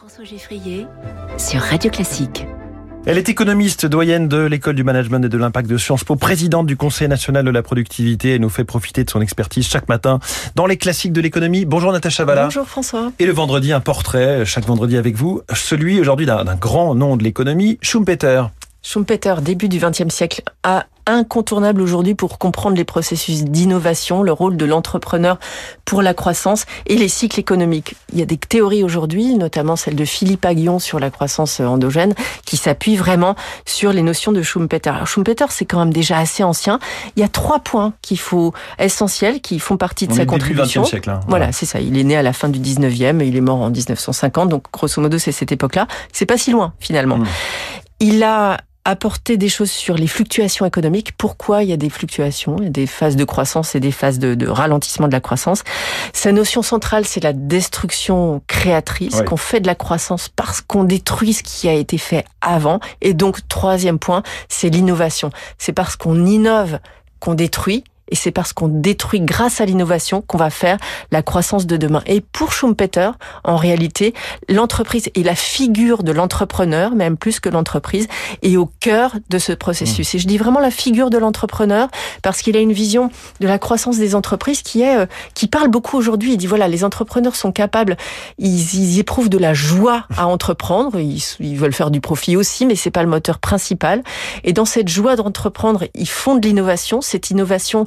François Geffrier sur Radio Classique. Elle est économiste, doyenne de l'école du management et de l'impact de Sciences Po, présidente du Conseil national de la productivité et nous fait profiter de son expertise chaque matin dans les classiques de l'économie. Bonjour Natacha Valla. Bonjour François. Et le vendredi, un portrait, chaque vendredi avec vous, celui aujourd'hui d'un grand nom de l'économie, Schumpeter. Schumpeter, début du XXe siècle, a incontournable aujourd'hui pour comprendre les processus d'innovation, le rôle de l'entrepreneur pour la croissance et les cycles économiques. Il y a des théories aujourd'hui, notamment celle de Philippe Aguillon sur la croissance endogène, qui s'appuie vraiment sur les notions de Schumpeter. Alors Schumpeter, c'est quand même déjà assez ancien. Il y a trois points qu'il faut essentiels qui font partie de On sa contribution. 20e siècle. hein. Voilà, c'est ça. Il est né à la fin du 19e, il est mort en 1950, donc grosso modo c'est cette époque-là. C'est pas si loin finalement. Mm. Il a apporté des choses sur les fluctuations économiques. Pourquoi il y a des fluctuations, il y a des phases de croissance et des phases de, de ralentissement de la croissance? Sa notion centrale, c'est la destruction créatrice, Ouais. qu'on fait de la croissance parce qu'on détruit ce qui a été fait avant. Et donc, troisième point, c'est l'innovation. C'est parce qu'on innove qu'on détruit. Et c'est parce qu'on détruit grâce à l'innovation qu'on va faire la croissance de demain. Et pour Schumpeter, en réalité, l'entreprise est la figure de l'entrepreneur, même plus que l'entreprise, est au cœur de ce processus. Et je dis vraiment la figure de l'entrepreneur parce qu'il a une vision de la croissance des entreprises qui est, euh, qui parle beaucoup aujourd'hui. Il dit voilà, les entrepreneurs sont capables, ils, ils éprouvent de la joie à entreprendre, ils, ils veulent faire du profit aussi, mais c'est pas le moteur principal. Et dans cette joie d'entreprendre, ils font de l'innovation. Cette innovation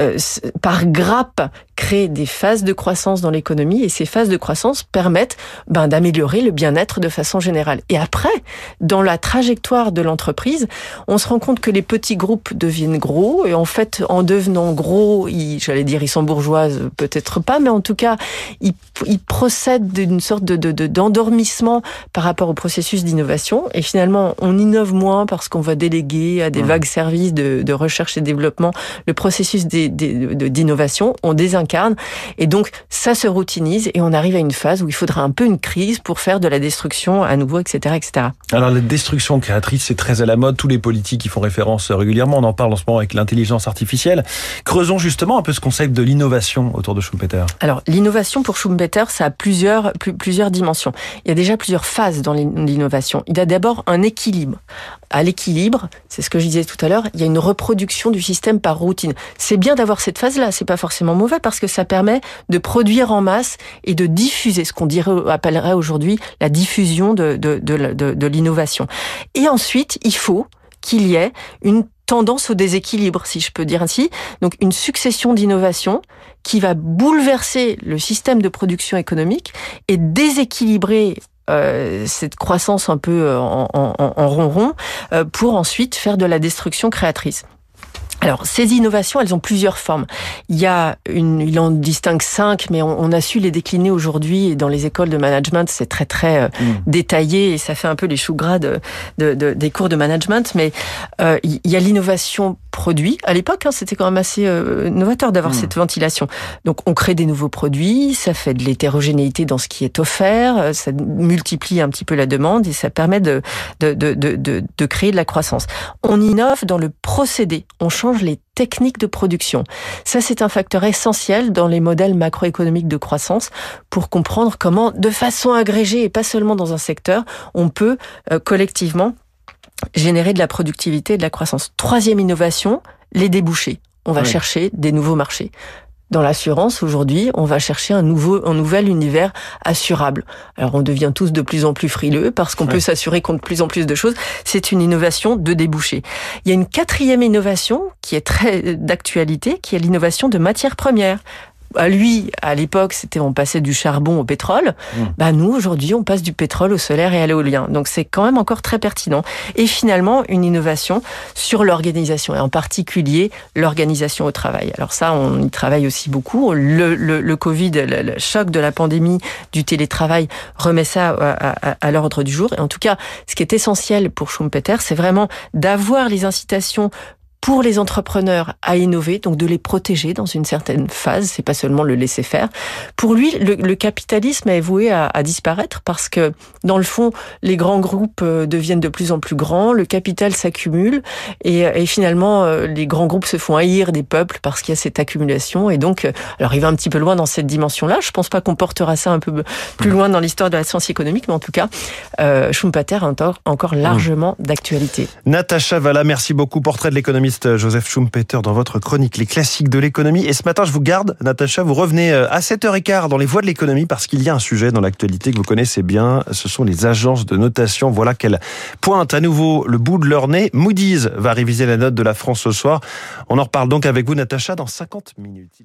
euh, par grappe crée des phases de croissance dans l'économie et ces phases de croissance permettent ben, d'améliorer le bien-être de façon générale. Et après, dans la trajectoire de l'entreprise, on se rend compte que les petits groupes deviennent gros et en fait, en devenant gros, j'allais dire, ils sont bourgeoises, peut-être pas, mais en tout cas, ils, ils procèdent d'une sorte de, de, de- d'endormissement par rapport au processus d'innovation et finalement, on innove moins parce qu'on va déléguer à des Mmh. vagues services de, de recherche et développement le processus des- des- de- d'innovation, on désincarne et donc ça se routinise et on arrive à une phase où il faudra un peu une crise pour faire de la destruction à nouveau, etc., etc. Alors la destruction créatrice, c'est très à la mode. Tous les politiques y font référence régulièrement. On en parle en ce moment avec l'intelligence artificielle. Creusons justement un peu ce concept de l'innovation autour de Schumpeter. Alors, l'innovation pour Schumpeter, ça a plusieurs, plus- plusieurs dimensions. Il y a déjà plusieurs phases dans l'in- l'innovation. Il y a d'abord un équilibre. À l'équilibre, c'est ce que je disais tout à l'heure, il y a une reproduction du système par routine. C'est bien d'avoir cette phase-là, c'est pas forcément mauvais parce que ça permet de produire en masse et de diffuser ce qu'on dirait, appellerait aujourd'hui la diffusion de, l'innovation. Et ensuite, il faut qu'il y ait une tendance au déséquilibre, si je peux dire ainsi. Donc, une succession d'innovations qui va bouleverser le système de production économique et déséquilibrer euh, cette croissance un peu euh, en, en, en ronron euh, pour ensuite faire de la destruction créatrice. Alors, ces innovations, elles ont plusieurs formes. Il y a une, il en distingue cinq, mais on, on a su les décliner aujourd'hui et dans les écoles de management, c'est très très euh, Mm. détaillé et ça fait un peu les choux gras de, de- de- des cours de management. Mais euh, il y a l'innovation produit. À l'époque, hein, c'était quand même assez euh, novateur d'avoir Mm. cette ventilation. Donc, on crée des nouveaux produits, ça fait de l'hétérogénéité dans ce qui est offert, euh, ça multiplie un petit peu la demande et ça permet de, de, de, de, de, de créer de la croissance. On innove dans le procédé, on change les techniques de production. Ça, c'est un facteur essentiel dans les modèles macroéconomiques de croissance pour comprendre comment, de façon agrégée et pas seulement dans un secteur, on peut euh, collectivement générer de la productivité et de la croissance. Troisième innovation, les débouchés. On va chercher des nouveaux marchés. Dans l'assurance, aujourd'hui, on va chercher un nouveau, un nouvel univers assurable. Alors, on devient tous de plus en plus frileux parce qu'on Ouais. peut s'assurer contre plus en plus de choses. C'est une innovation de débouchés. Il y a une quatrième innovation qui est très d'actualité, qui est l'innovation de matières premières. À lui, à l'époque, c'était on passait du charbon au pétrole. Mmh. Bah nous, aujourd'hui, on passe du pétrole au solaire et à l'éolien. Donc c'est quand même encore très pertinent. Et finalement, une innovation sur l'organisation et en particulier l'organisation au travail. Alors ça, on y travaille aussi beaucoup. Le, le, le Covid, le, le choc de la pandémie du télétravail remet ça à, à- à l'ordre du jour. Et en tout cas, ce qui est essentiel pour Schumpeter, c'est vraiment d'avoir les incitations pour les entrepreneurs à innover, donc de les protéger dans une certaine phase. C'est pas seulement le laisser faire. Pour lui, le, capitalisme est voué à, à, disparaître parce que dans le fond, les grands groupes euh, deviennent de plus en plus grands, le capital s'accumule et, et, finalement euh, les grands groupes se font haïr des peuples parce qu'il y a cette accumulation et donc alors il va un petit peu loin dans cette dimension-là. Je pense pas qu'on portera ça un peu plus loin dans l'histoire de la science économique, mais en tout cas, euh, Schumpeter est encore, encore largement d'actualité. Natacha Valla, merci beaucoup. Portrait de l'économiste Joseph Schumpeter dans votre chronique Les classiques de l'économie. Et ce matin, je vous garde, Natacha, vous revenez euh, à 7h15 dans les voies de l'économie parce qu'il y a un sujet dans l'actualité que vous connaissez bien. Ce sont les agences de notation. Voilà qu'elles pointent à nouveau le bout de leur nez. Moody's va réviser la note de la France ce soir. On en reparle donc avec vous, Natacha, dans 50 minutes.